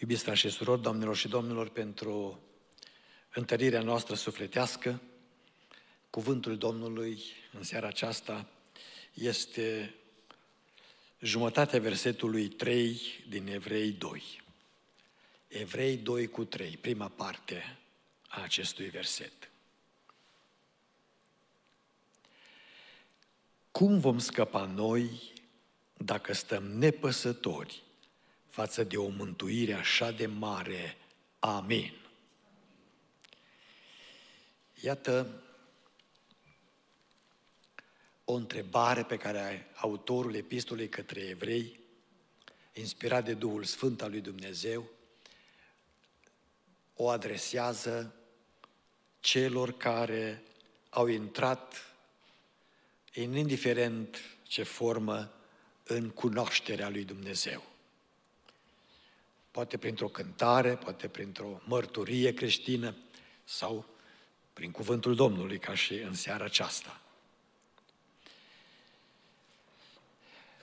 Iubiți frați și surori, doamnelor și domnilor, pentru întărirea noastră sufletească, cuvântul Domnului în seara aceasta este jumătatea versetului 3 din Evrei 2. Evrei 2 cu 3, prima parte a acestui verset. Cum vom scăpa noi dacă stăm nepăsători față de o mântuire așa de mare? Amin. Iată o întrebare pe care autorul epistolei către evrei, inspirat de Duhul Sfânt al lui Dumnezeu, o adresează celor care au intrat în indiferent ce formă în cunoașterea lui Dumnezeu. Poate printr-o cântare, poate printr-o mărturie creștină sau prin cuvântul Domnului, ca și în seara aceasta.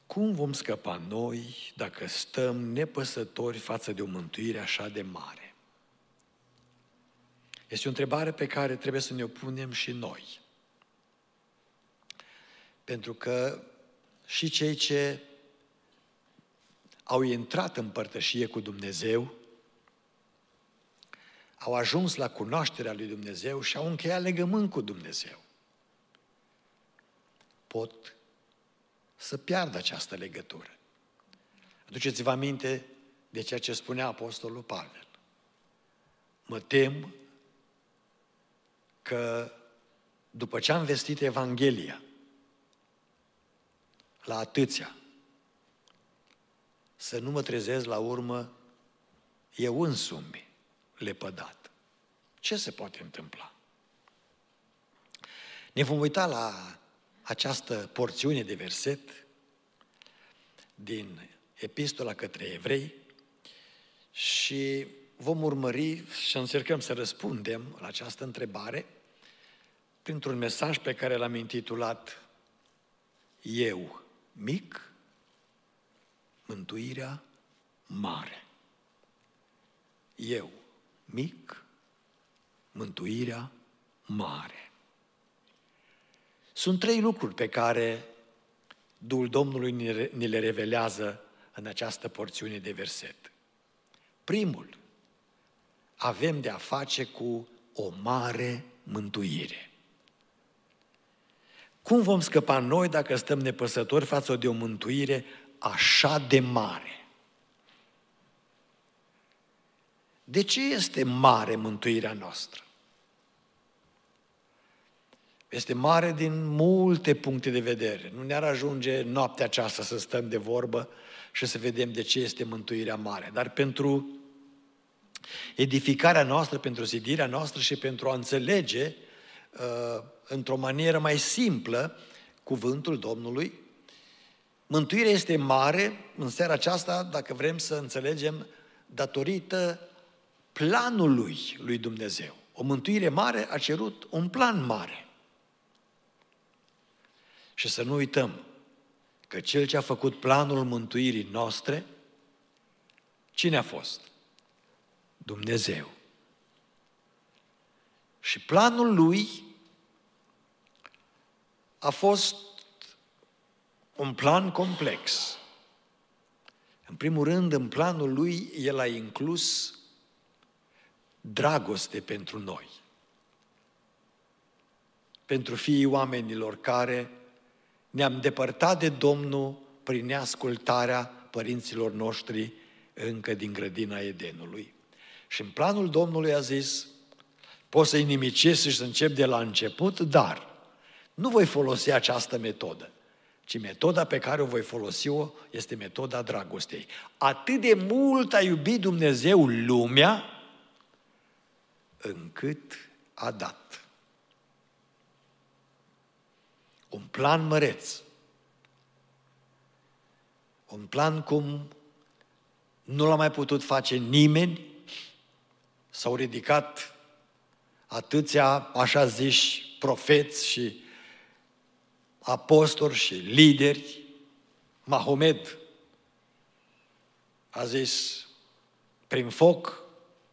Cum vom scăpa noi dacă stăm nepăsători față de o mântuire așa de mare? Este o întrebare pe care trebuie să ne o punem și noi. Pentru că și cei ce au intrat în părtășie cu Dumnezeu, au ajuns la cunoașterea lui Dumnezeu și au încheiat legământ cu Dumnezeu. Pot să piardă această legătură. Aduceți-vă aminte de ceea ce spunea Apostolul Pavel. Mă tem că după ce am vestit Evanghelia la atâția, să nu mă trezesc la urmă eu însumi lepădat. Ce se poate întâmpla? Ne vom uita la această porțiune de verset din Epistola către Evrei și vom urmări și încercăm să răspundem la această întrebare printr-un mesaj pe care l-am intitulat Eu mic, mântuirea mare. Eu mic, mântuirea mare. Sunt trei lucruri pe care Duhul Domnului ni le revelează în această porțiune de verset. Primul, avem de a face cu o mare mântuire. Cum vom scăpa noi dacă stăm nepăsători față de o mântuire așa de mare? De ce este mare mântuirea noastră? Este mare din multe puncte de vedere. Nu ne-ar ajunge noaptea aceasta să stăm de vorbă și să vedem de ce este mântuirea mare. Dar pentru edificarea noastră, pentru zidirea noastră și pentru a înțelege uh, într-o manieră mai simplă cuvântul Domnului, mântuirea este mare în seara aceasta, dacă vrem să înțelegem, datorită planului lui Dumnezeu. O mântuire mare a cerut un plan mare. Și să nu uităm că Cel ce a făcut planul mântuirii noastre, cine a fost? Dumnezeu. Și planul lui a fost un plan complex. În primul rând, în planul lui, el a inclus dragoste pentru noi. Pentru fiii oamenilor care ne-am depărtat de Domnul prin neascultarea părinților noștri încă din grădina Edenului. Și în planul Domnului a zis, poți să-i nimicesc și să încep de la început, dar nu voi folosi această metodă, ci metoda pe care o voi folosi o este metoda dragostei. Atât de mult a iubit Dumnezeu lumea, încât a dat. un plan măreț, un plan cum nu l-a mai putut face nimeni, s-au ridicat atâția, așa ziși, profeți și apostoli și lideri. Mahomed a zis, prin foc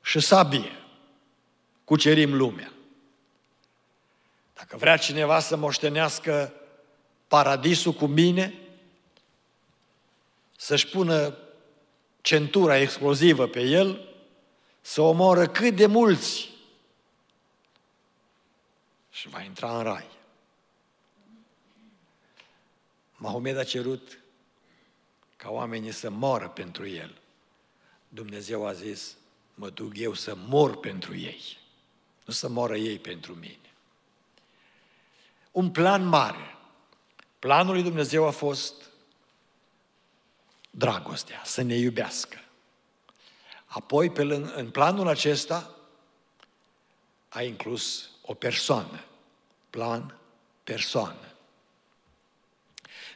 și sabie, cucerim lumea. Dacă vrea cineva să moștenească paradisul cu mine, să-și pună centura explozivă pe el, să omoră cât de mulți și va intra în rai. Mahomed a cerut ca oamenii să moară pentru el. Dumnezeu a zis, mă duc eu să mor pentru ei, nu să moră ei pentru mine. Un plan mare. Planul lui Dumnezeu a fost dragostea, să ne iubească. Apoi, pe lângă, în planul acesta, a inclus o persoană. Plan, persoană.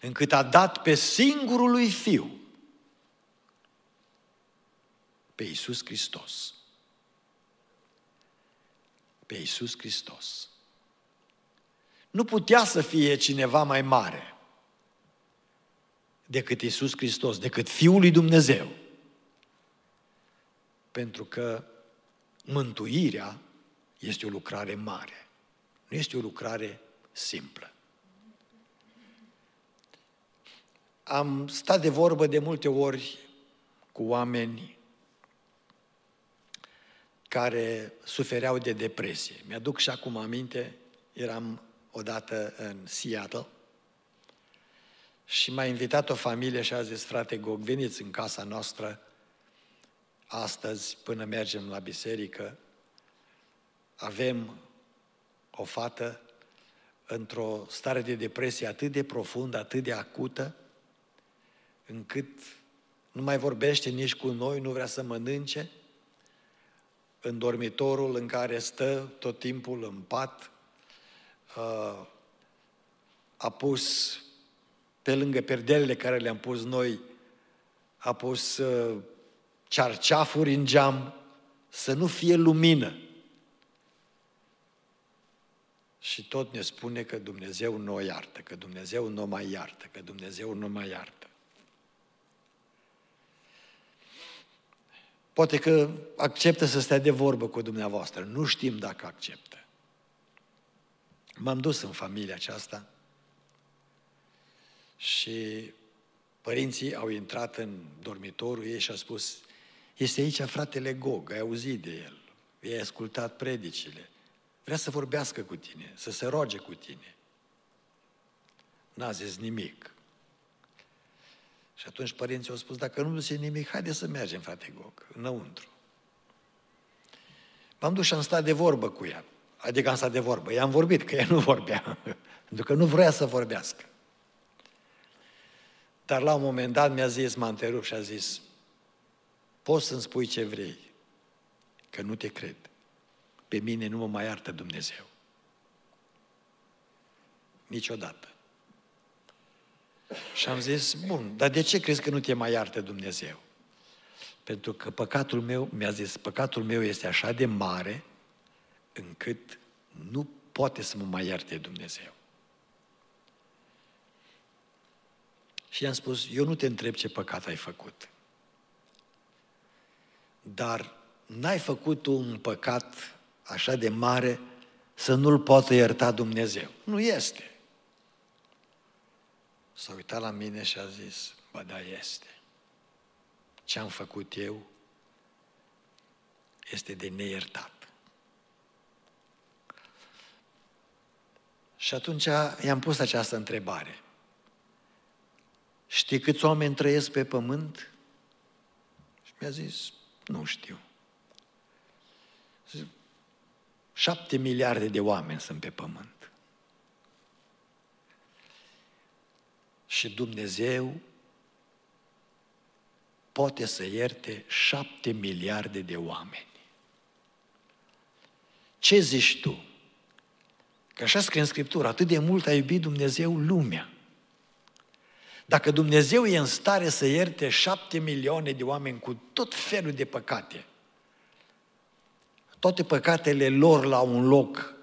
Încât a dat pe singurul lui Fiu, pe Iisus Hristos. Pe Iisus Hristos. Nu putea să fie cineva mai mare decât Isus Hristos, decât Fiul lui Dumnezeu. Pentru că mântuirea este o lucrare mare. Nu este o lucrare simplă. Am stat de vorbă de multe ori cu oameni care sufereau de depresie. Mi-aduc și acum aminte, eram odată în Seattle și m-a invitat o familie și a zis, frate Gog, veniți în casa noastră astăzi până mergem la biserică. Avem o fată într-o stare de depresie atât de profundă, atât de acută, încât nu mai vorbește nici cu noi, nu vrea să mănânce, în dormitorul în care stă tot timpul în pat, uh, a pus pe lângă perdelele care le-am pus noi, a pus uh, cearceafuri în geam, să nu fie lumină. Și tot ne spune că Dumnezeu nu o iartă, că Dumnezeu nu mai iartă, că Dumnezeu nu mai iartă. Poate că acceptă să stea de vorbă cu dumneavoastră. Nu știm dacă acceptă. M-am dus în familia aceasta și părinții au intrat în dormitorul ei și au spus, este aici fratele Gog, ai auzit de el, i-ai ascultat predicile, vrea să vorbească cu tine, să se roage cu tine. N-a zis nimic. Și atunci părinții au spus, dacă nu zice nimic, haide să mergem, frate Gog, înăuntru. M-am dus și am stat de vorbă cu ea. Adică am stat de vorbă. I-am vorbit, că ea nu vorbea. Pentru că nu vrea să vorbească. Dar la un moment dat mi-a zis, m-a întrerupt și a zis, poți să-mi spui ce vrei, că nu te cred. Pe mine nu mă mai iartă Dumnezeu. Niciodată. Și am zis, bun, dar de ce crezi că nu te mai iartă Dumnezeu? Pentru că păcatul meu, mi-a zis, păcatul meu este așa de mare încât nu poate să mă mai ierte Dumnezeu. Și i-am spus, eu nu te întreb ce păcat ai făcut. Dar n-ai făcut un păcat așa de mare să nu-l poată ierta Dumnezeu. Nu este. S-a uitat la mine și a zis, bă, da, este. Ce am făcut eu este de neiertat. Și atunci i-am pus această întrebare. Știi câți oameni trăiesc pe pământ? Și mi-a zis, nu știu. Zic, șapte miliarde de oameni sunt pe pământ. Și Dumnezeu poate să ierte șapte miliarde de oameni. Ce zici tu? Că așa scrie în Scriptură, atât de mult a iubit Dumnezeu lumea. Dacă Dumnezeu e în stare să ierte șapte milioane de oameni cu tot felul de păcate, toate păcatele lor la un loc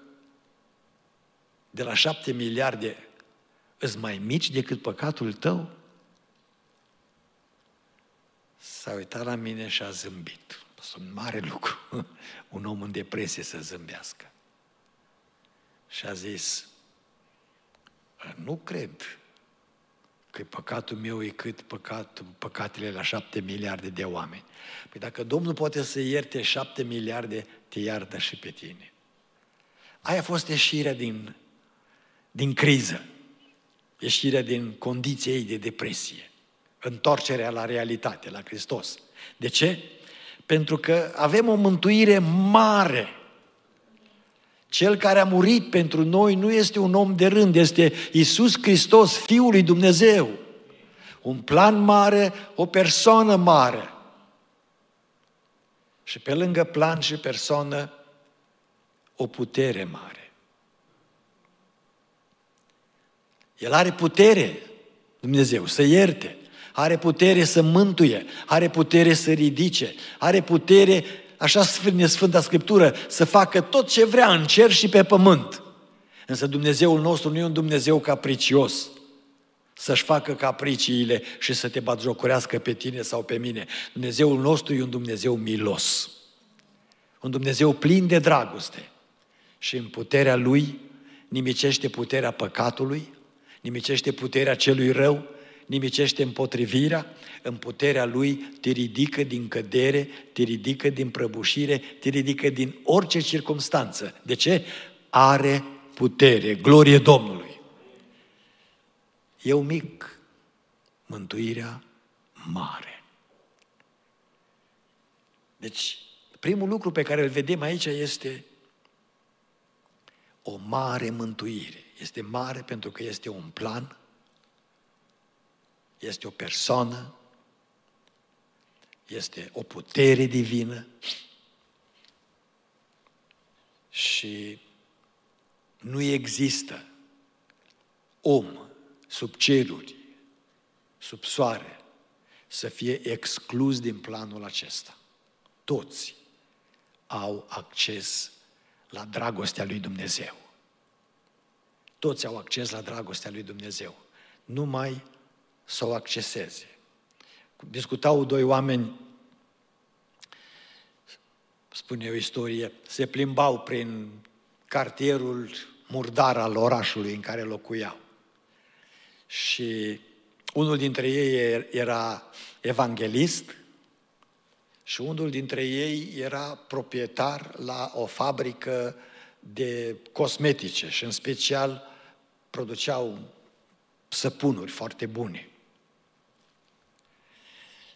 de la șapte miliarde îs mai mici decât păcatul tău? S-a uitat la mine și a zâmbit. Asta un mare lucru. Un om în depresie să zâmbească. Și a zis, nu cred că păcatul meu e cât păcat, păcatele la șapte miliarde de oameni. Păi dacă Domnul poate să ierte șapte miliarde, te iartă și pe tine. Aia a fost ieșirea din, din criză, ieșirea din condiția ei de depresie, întorcerea la realitate, la Hristos. De ce? Pentru că avem o mântuire mare. Cel care a murit pentru noi nu este un om de rând, este Isus Hristos, Fiul lui Dumnezeu. Un plan mare, o persoană mare. Și pe lângă plan și persoană, o putere mare. El are putere, Dumnezeu, să ierte, are putere să mântuie, are putere să ridice, are putere, așa spune Sfânta Scriptură, să facă tot ce vrea în cer și pe pământ. Însă Dumnezeul nostru nu e un Dumnezeu capricios, să-și facă capriciile și să te batjocorească pe tine sau pe mine. Dumnezeul nostru e un Dumnezeu milos, un Dumnezeu plin de dragoste și în puterea Lui nimicește puterea păcatului, nimicește puterea celui rău, nimicește împotrivirea, în puterea Lui te ridică din cădere, te ridică din prăbușire, te ridică din orice circunstanță. De ce? Are putere, glorie Domnului. Eu mic, mântuirea mare. Deci, primul lucru pe care îl vedem aici este o mare mântuire. Este mare pentru că este un plan, este o persoană, este o putere divină și nu există om sub ceruri, sub soare, să fie exclus din planul acesta. Toți au acces la dragostea lui Dumnezeu. Toți au acces la dragostea lui Dumnezeu. Numai să o acceseze. Discutau doi oameni, spune o istorie, se plimbau prin cartierul murdar al orașului în care locuiau. Și unul dintre ei era evanghelist și unul dintre ei era proprietar la o fabrică de cosmetice și în special produceau săpunuri foarte bune.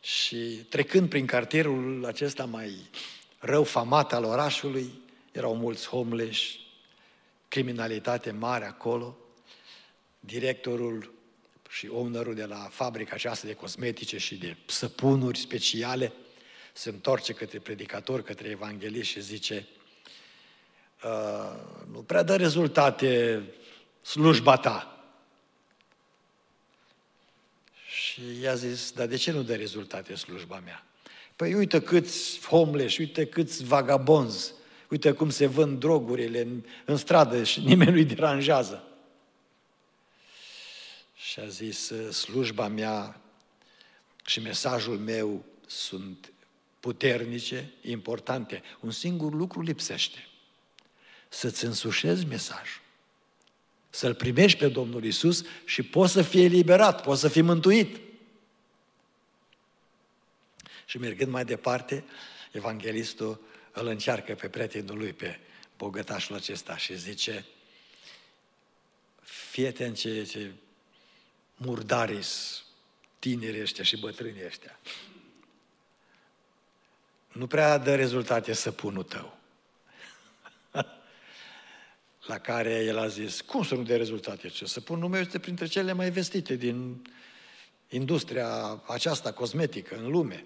Și trecând prin cartierul acesta mai rău famat al orașului, erau mulți homeless, criminalitate mare acolo. Directorul și ownerul de la fabrica aceasta de cosmetice și de săpunuri speciale se întoarce către predicator, către evanghelist și zice uh, nu prea dă rezultate slujba ta. Și i-a zis, dar de ce nu dă rezultate slujba mea? Păi uite câți homeless, uite câți vagabonzi, uite cum se vând drogurile în, în stradă și nimeni nu-i deranjează. Și a zis, slujba mea și mesajul meu sunt puternice, importante. Un singur lucru lipsește. Să-ți însușezi mesajul. Să-L primești pe Domnul Isus și poți să fii eliberat, poți să fii mântuit. Și mergând mai departe, evanghelistul îl încearcă pe prietenul lui, pe bogătașul acesta și zice, fii atent ce, ce murdaris tineri ăștia și bătrâni ăștia. Nu prea dă rezultate săpunul tău. La care el a zis, cum să nu dea rezultate? Ce săpunul meu este printre cele mai vestite din industria aceasta cosmetică în lume.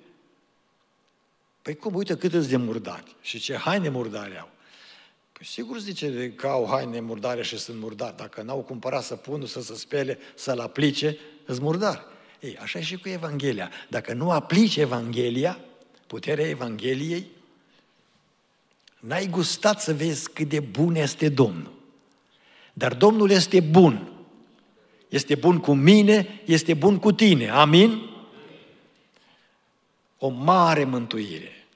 Păi cum, uite cât îți de murdari și ce haine murdare au. Păi sigur zice că au haine murdare și sunt murdari. Dacă n-au cumpărat săpunul să se spele, să-l aplice, îți murdari. Ei, așa e și cu Evanghelia. Dacă nu aplici Evanghelia, puterea Evangheliei, n-ai gustat să vezi cât de bun este Domnul. Dar Domnul este bun. Este bun cu mine, este bun cu tine. Amin? O mare mântuire.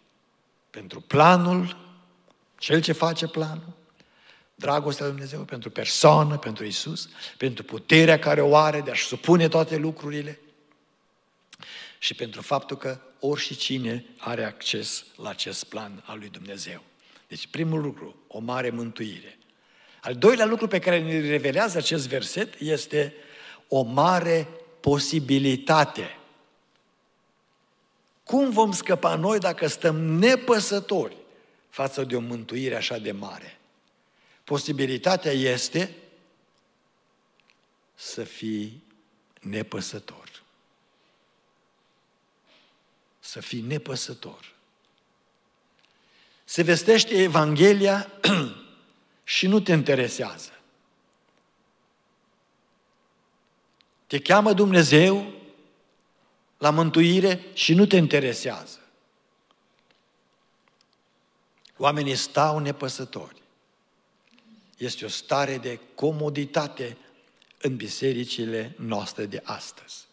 pentru planul, cel ce face planul, dragostea lui Dumnezeu pentru persoană, pentru Isus, pentru puterea care o are de a-și supune toate lucrurile și pentru faptul că oricine are acces la acest plan al lui Dumnezeu. Deci primul lucru, o mare mântuire. Al doilea lucru pe care ne revelează acest verset este o mare posibilitate. Cum vom scăpa noi dacă stăm nepăsători față de o mântuire așa de mare? Posibilitatea este să fii nepăsător. Să fii nepăsător. Se vestește Evanghelia și nu te interesează. Te cheamă Dumnezeu la mântuire și nu te interesează. Oamenii stau nepăsători. Este o stare de comoditate în bisericile noastre de astăzi.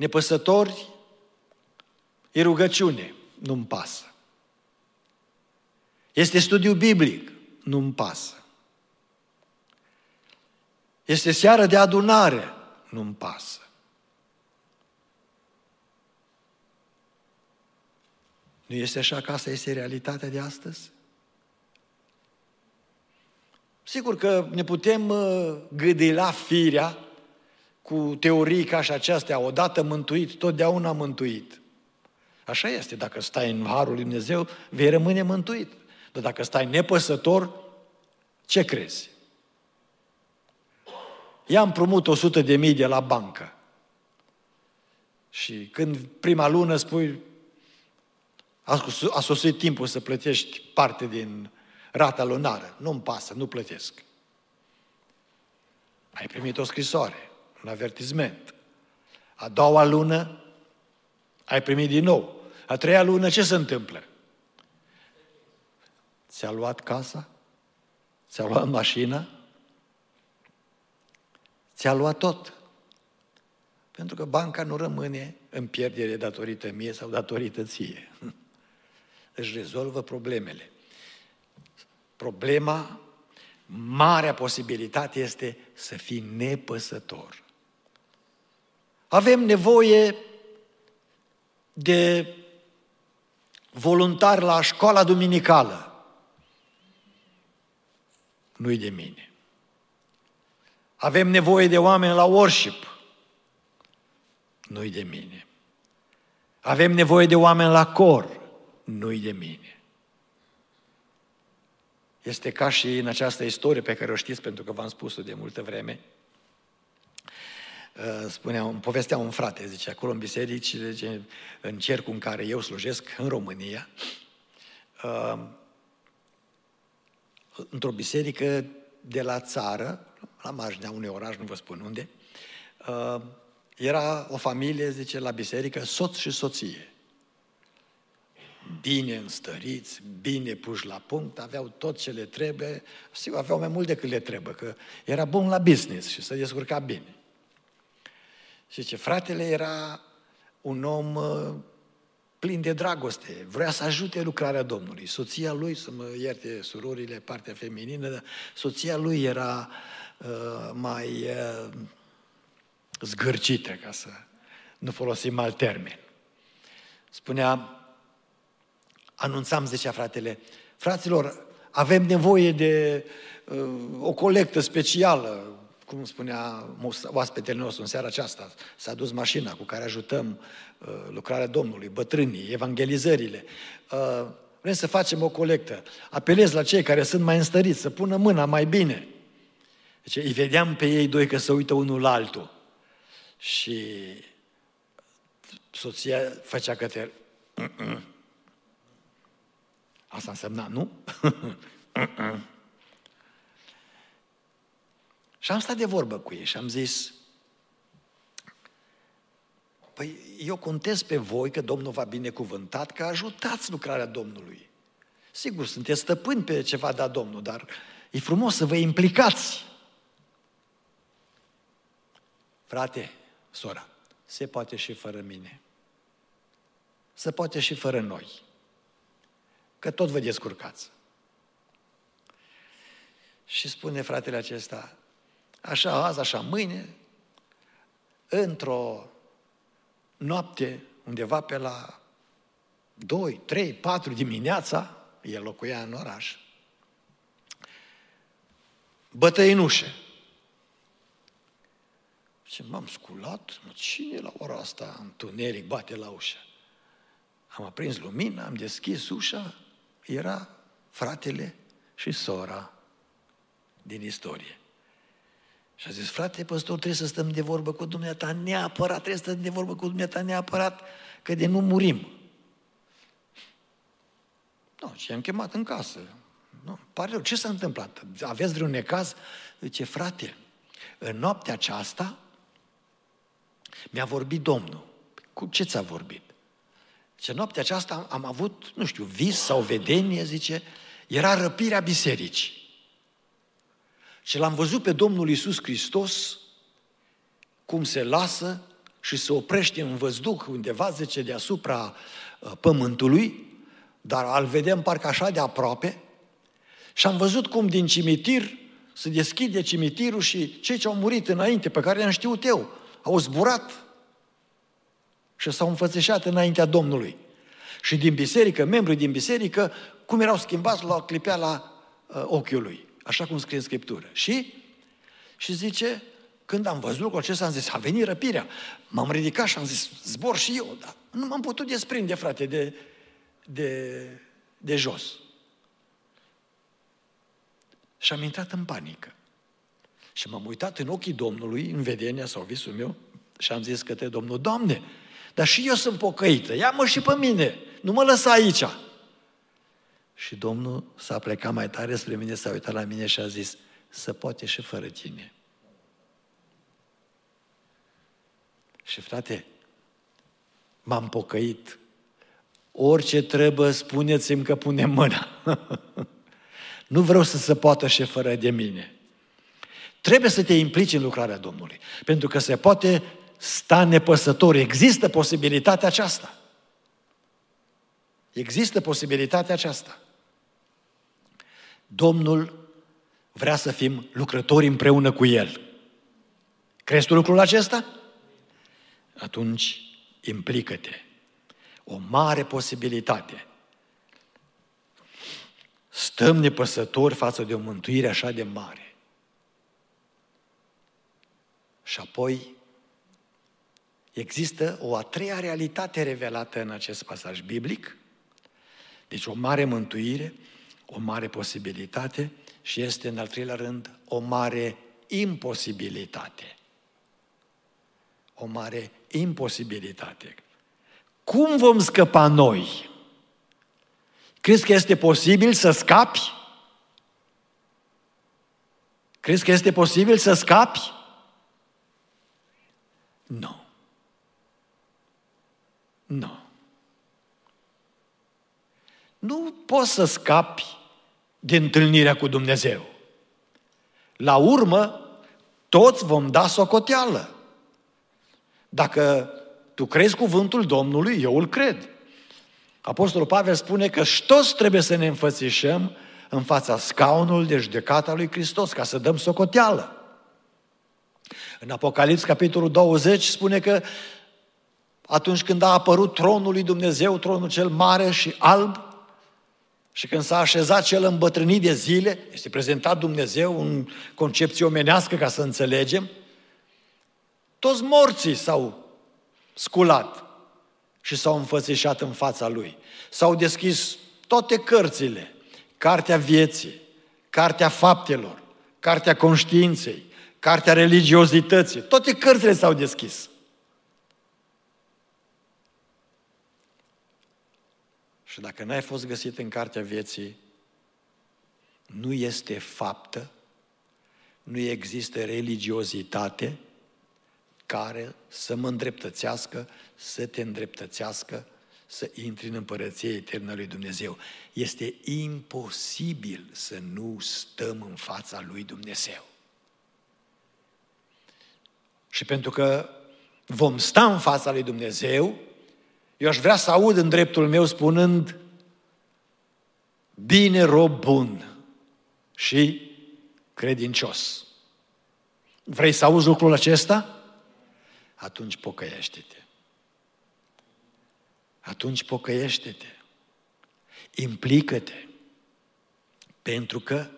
Nepăsători e rugăciune, nu-mi pasă. Este studiu biblic, nu-mi pasă. Este seară de adunare, nu-mi pasă. Nu este așa că asta este realitatea de astăzi? Sigur că ne putem uh, gâdila firea cu teorii ca și acestea, odată mântuit, totdeauna mântuit. Așa este, dacă stai în Harul Lui Dumnezeu, vei rămâne mântuit. Dar dacă stai nepăsător, ce crezi? Ia împrumut 100 de mii de la bancă. Și când prima lună spui, a sosit timpul să plătești parte din rata lunară. Nu-mi pasă, nu plătesc. Ai primit o scrisoare, un avertisment. A doua lună ai primit din nou. A treia lună ce se întâmplă? Ți-a luat casa? Ți-a luat mașina? Ți-a luat tot. Pentru că banca nu rămâne în pierdere datorită mie sau datorită ție. Își rezolvă problemele. Problema, marea posibilitate este să fii nepăsător. Avem nevoie de voluntari la școala duminicală. Nu-i de mine. Avem nevoie de oameni la worship. Nu-i de mine. Avem nevoie de oameni la cor. Nu-i de mine. Este ca și în această istorie pe care o știți pentru că v-am spus-o de multă vreme. Uh, spunea, îmi povestea un frate, zice, acolo în biserici, zice, în cercul în care eu slujesc, în România, uh, într-o biserică de la țară, la marginea unui oraș, nu vă spun unde, uh, era o familie, zice, la biserică, soț și soție bine înstăriți, bine puși la punct, aveau tot ce le trebuie, sigur, aveau mai mult decât le trebuie, că era bun la business și se descurca bine. Și ce fratele era un om uh, plin de dragoste, vrea să ajute lucrarea Domnului. Soția lui, să mă ierte surorile, partea feminină, dar soția lui era uh, mai uh, zgârcită, ca să nu folosim alt termen. Spunea, anunțam, zicea fratele, fraților, avem nevoie de uh, o colectă specială, cum spunea oaspetele nostru în seara aceasta, s-a dus mașina cu care ajutăm uh, lucrarea Domnului, bătrânii, evangelizările. Uh, vrem să facem o colectă. Apelez la cei care sunt mai înstăriți, să pună mâna mai bine. Deci îi vedeam pe ei doi că se uită unul la altul. Și soția făcea către Asta însemna, nu? și am stat de vorbă cu ei și am zis, păi eu contez pe voi că Domnul va binecuvântat, că ajutați lucrarea Domnului. Sigur, sunteți stăpâni pe ce va da Domnul, dar e frumos să vă implicați. Frate, sora, se poate și fără mine. să poate și fără noi. Că tot vă descurcați. Și spune fratele acesta, așa azi, așa mâine, într-o noapte, undeva pe la 2, 3, 4 dimineața, el locuia în oraș, bătăi în ușă. Și m-am sculat, mă, cine la ora asta, întuneric, bate la ușă? Am aprins lumina, am deschis ușa, era fratele și sora din istorie. Și a zis, frate păstor, trebuie să stăm de vorbă cu dumneata neapărat, trebuie să stăm de vorbă cu dumneata neapărat, că de nu murim. Nu, și am chemat în casă. Nu, pare rău, ce s-a întâmplat? Aveți vreun necaz? Zice, frate, în noaptea aceasta mi-a vorbit Domnul. Cu ce ți-a vorbit? Ce noaptea aceasta am avut, nu știu, vis sau vedenie, zice, era răpirea bisericii. Și l-am văzut pe Domnul Isus Hristos cum se lasă și se oprește în văzduh undeva, zice, deasupra uh, pământului, dar al vedem parcă așa de aproape. Și am văzut cum din cimitir se deschide cimitirul și cei ce au murit înainte, pe care i-am știut eu, au zburat și s-au înfățișat înaintea Domnului. Și din biserică, membrii din biserică, cum erau schimbați la clipea la uh, ochiul lui. Așa cum scrie în Scriptură. Și? Și zice, când am văzut lucrul acesta, am zis, a venit răpirea. M-am ridicat și am zis, zbor și eu. Dar nu m-am putut desprinde, frate, de, de, de jos. Și am intrat în panică. Și m-am uitat în ochii Domnului, în vedenia sau visul meu, și am zis către Domnul, Doamne, dar și eu sunt pocăită, ia-mă și pe mine, nu mă lăsa aici. Și Domnul s-a plecat mai tare spre mine, s-a uitat la mine și a zis, să poate și fără tine. Și frate, m-am pocăit. Orice trebuie, spuneți-mi că punem mâna. nu vreau să se poată și fără de mine. Trebuie să te implici în lucrarea Domnului. Pentru că se poate sta nepăsător. Există posibilitatea aceasta. Există posibilitatea aceasta. Domnul vrea să fim lucrători împreună cu El. Crezi tu lucrul acesta? Atunci implică-te. O mare posibilitate. Stăm nepăsători față de o mântuire așa de mare. Și apoi există o a treia realitate revelată în acest pasaj biblic. Deci o mare mântuire, o mare posibilitate și este, în al treilea rând, o mare imposibilitate. O mare imposibilitate. Cum vom scăpa noi? Crezi că este posibil să scapi? Crezi că este posibil să scapi? Nu. Nu. Nu poți să scapi de întâlnirea cu Dumnezeu. La urmă, toți vom da socoteală. Dacă tu crezi cuvântul Domnului, eu îl cred. Apostolul Pavel spune că și toți trebuie să ne înfățișăm în fața scaunului de judecata lui Hristos, ca să dăm socoteală. În Apocalips, capitolul 20, spune că atunci când a apărut tronul lui Dumnezeu, tronul cel mare și alb, și când s-a așezat cel îmbătrânit de zile, este prezentat Dumnezeu în concepție omenească ca să înțelegem, toți morții s-au sculat și s-au înfățișat în fața lui. S-au deschis toate cărțile, cartea vieții, cartea faptelor, cartea conștiinței, cartea religiozității, toate cărțile s-au deschis. Și dacă n-ai fost găsit în cartea vieții, nu este faptă, nu există religiozitate care să mă îndreptățească, să te îndreptățească, să intri în împărăție eternă lui Dumnezeu. Este imposibil să nu stăm în fața lui Dumnezeu. Și pentru că vom sta în fața lui Dumnezeu, Eu aș vrea să aud în dreptul meu spunând, bine rob bun și credincios. Vrei să auzi lucrul acesta? Atunci pocăiește-te. Atunci pocăiește-te. Implică-te. Pentru că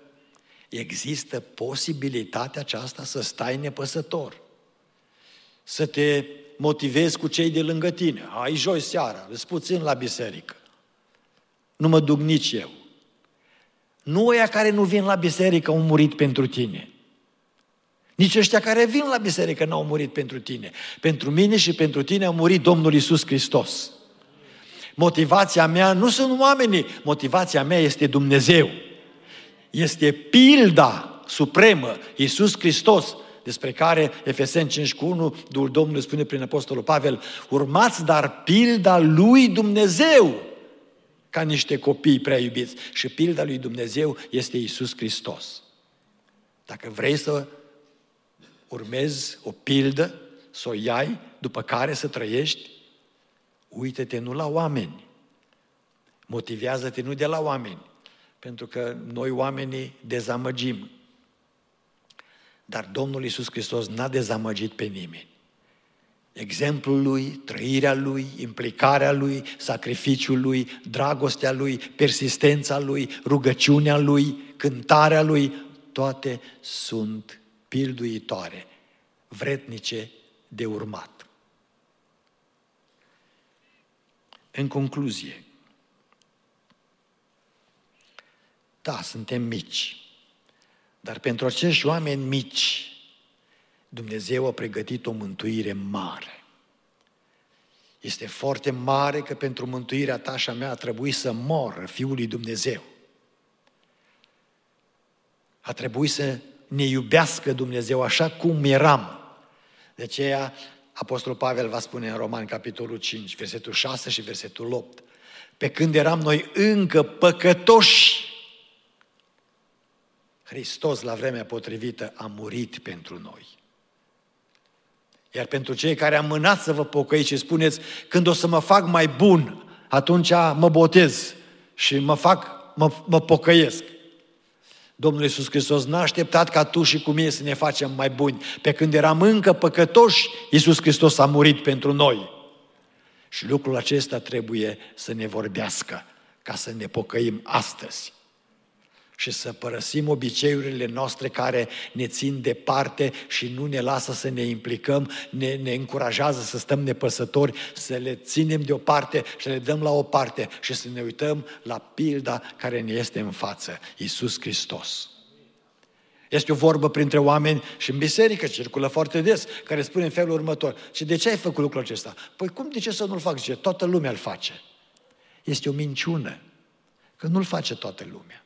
există posibilitatea aceasta să stai nepăsător. Să te motivezi cu cei de lângă tine. Ai joi seara, îți puțin la biserică. Nu mă duc nici eu. Nu ăia care nu vin la biserică au murit pentru tine. Nici ăștia care vin la biserică n-au murit pentru tine. Pentru mine și pentru tine a murit Domnul Isus Hristos. Motivația mea nu sunt oamenii, motivația mea este Dumnezeu. Este pilda supremă, Isus Hristos, despre care Efeseni 5 cu 1, Duhul Domnului spune prin Apostolul Pavel, urmați dar pilda lui Dumnezeu ca niște copii prea iubiți. Și pilda lui Dumnezeu este Isus Hristos. Dacă vrei să urmezi o pildă, să o iai, după care să trăiești, uită-te nu la oameni. Motivează-te nu de la oameni, pentru că noi oamenii dezamăgim. Dar Domnul Iisus Hristos n-a dezamăgit pe nimeni. Exemplul lui, trăirea lui, implicarea lui, sacrificiul lui, dragostea lui, persistența lui, rugăciunea lui, cântarea lui, toate sunt pilduitoare, vretnice de urmat. În concluzie, da, suntem mici, dar pentru acești oameni mici, Dumnezeu a pregătit o mântuire mare. Este foarte mare că pentru mântuirea ta și a mea a trebuit să mor Fiul lui Dumnezeu. A trebuit să ne iubească Dumnezeu așa cum eram. De aceea Apostolul Pavel va spune în Roman, capitolul 5, versetul 6 și versetul 8. Pe când eram noi încă păcătoși, Hristos la vremea potrivită a murit pentru noi. Iar pentru cei care amânați să vă pocăiți și spuneți, când o să mă fac mai bun, atunci mă botez și mă fac, mă, mă pocăiesc. Domnul Iisus Hristos n-a așteptat ca tu și cu mine să ne facem mai buni. Pe când eram încă păcătoși, Iisus Hristos a murit pentru noi. Și lucrul acesta trebuie să ne vorbească ca să ne pocăim astăzi și să părăsim obiceiurile noastre care ne țin departe și nu ne lasă să ne implicăm, ne, ne încurajează să stăm nepăsători, să le ținem deoparte și le dăm la o parte și să ne uităm la pilda care ne este în față, Iisus Hristos. Este o vorbă printre oameni și în biserică circulă foarte des, care spune în felul următor. Și de ce ai făcut lucrul acesta? Păi cum, de ce să nu-l fac? Zice, toată lumea îl face. Este o minciună, că nu-l face toată lumea.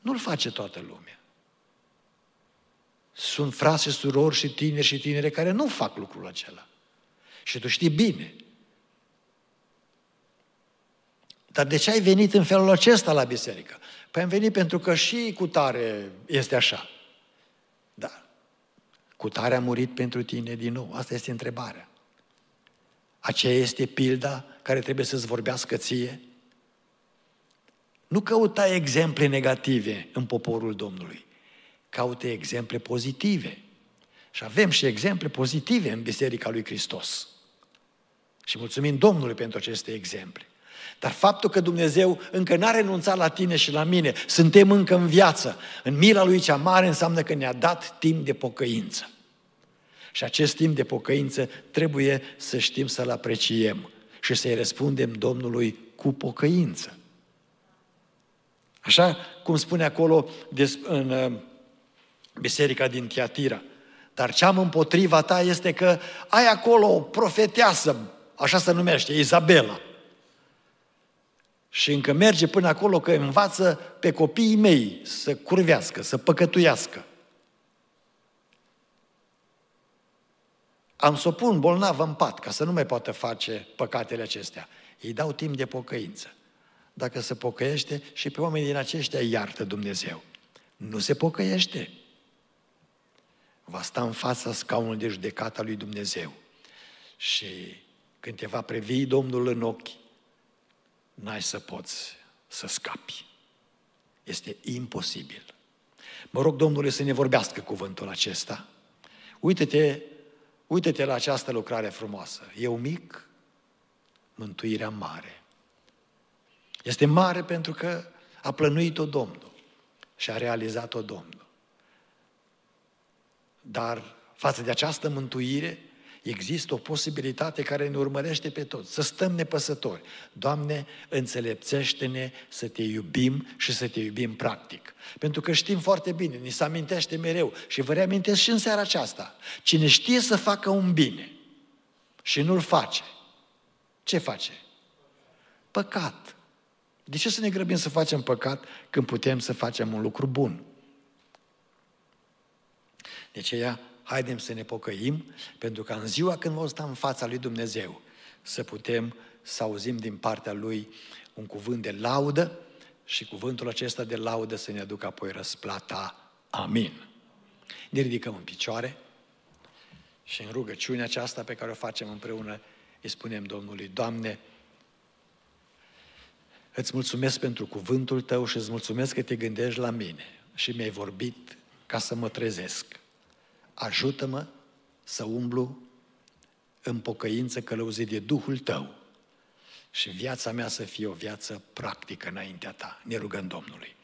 Nu-l face toată lumea. Sunt frase, surori și tineri și tinere care nu fac lucrul acela. Și tu știi bine. Dar de ce ai venit în felul acesta la biserică? Păi am venit pentru că și cu tare este așa. Da. Cu tare a murit pentru tine din nou. Asta este întrebarea. Aceea este pilda care trebuie să-ți vorbească ție? Nu căuta exemple negative în poporul Domnului. Caute exemple pozitive. Și avem și exemple pozitive în Biserica lui Hristos. Și mulțumim Domnului pentru aceste exemple. Dar faptul că Dumnezeu încă n-a renunțat la tine și la mine, suntem încă în viață, în mila Lui cea mare, înseamnă că ne-a dat timp de pocăință. Și acest timp de pocăință trebuie să știm să-l apreciem și să-i răspundem Domnului cu pocăință. Așa cum spune acolo în uh, biserica din Tiatira. Dar ce am împotriva ta este că ai acolo o profeteasă, așa se numește, Izabela. Și încă merge până acolo că învață pe copiii mei să curvească, să păcătuiască. Am să o pun bolnavă în pat ca să nu mai poată face păcatele acestea. Îi dau timp de pocăință dacă se pocăiește și pe oamenii din aceștia iartă Dumnezeu. Nu se pocăiește. Va sta în fața scaunului de judecată a lui Dumnezeu. Și când te va previ Domnul în ochi, n-ai să poți să scapi. Este imposibil. Mă rog Domnului să ne vorbească cuvântul acesta. Uită-te, uită-te la această lucrare frumoasă. Eu mic, mântuirea mare. Este mare pentru că a plănuit-o Domnul și a realizat-o Domnul. Dar față de această mântuire, există o posibilitate care ne urmărește pe toți, să stăm nepăsători. Doamne, înțelepțește-ne să te iubim și să te iubim practic. Pentru că știm foarte bine, ni se amintește mereu și vă reamintesc și în seara aceasta. Cine știe să facă un bine și nu-l face, ce face? Păcat. De ce să ne grăbim să facem păcat când putem să facem un lucru bun? De aceea, haidem să ne pocăim, pentru că în ziua când vom sta în fața lui Dumnezeu, să putem să auzim din partea Lui un cuvânt de laudă și cuvântul acesta de laudă să ne aducă apoi răsplata. Amin. Ne ridicăm în picioare și în rugăciunea aceasta pe care o facem împreună îi spunem Domnului, Doamne, îți mulțumesc pentru cuvântul Tău și îți mulțumesc că te gândești la mine și mi-ai vorbit ca să mă trezesc ajută-mă să umblu în pocăință călăuzit de Duhul Tău și viața mea să fie o viață practică înaintea Ta. Ne rugăm Domnului.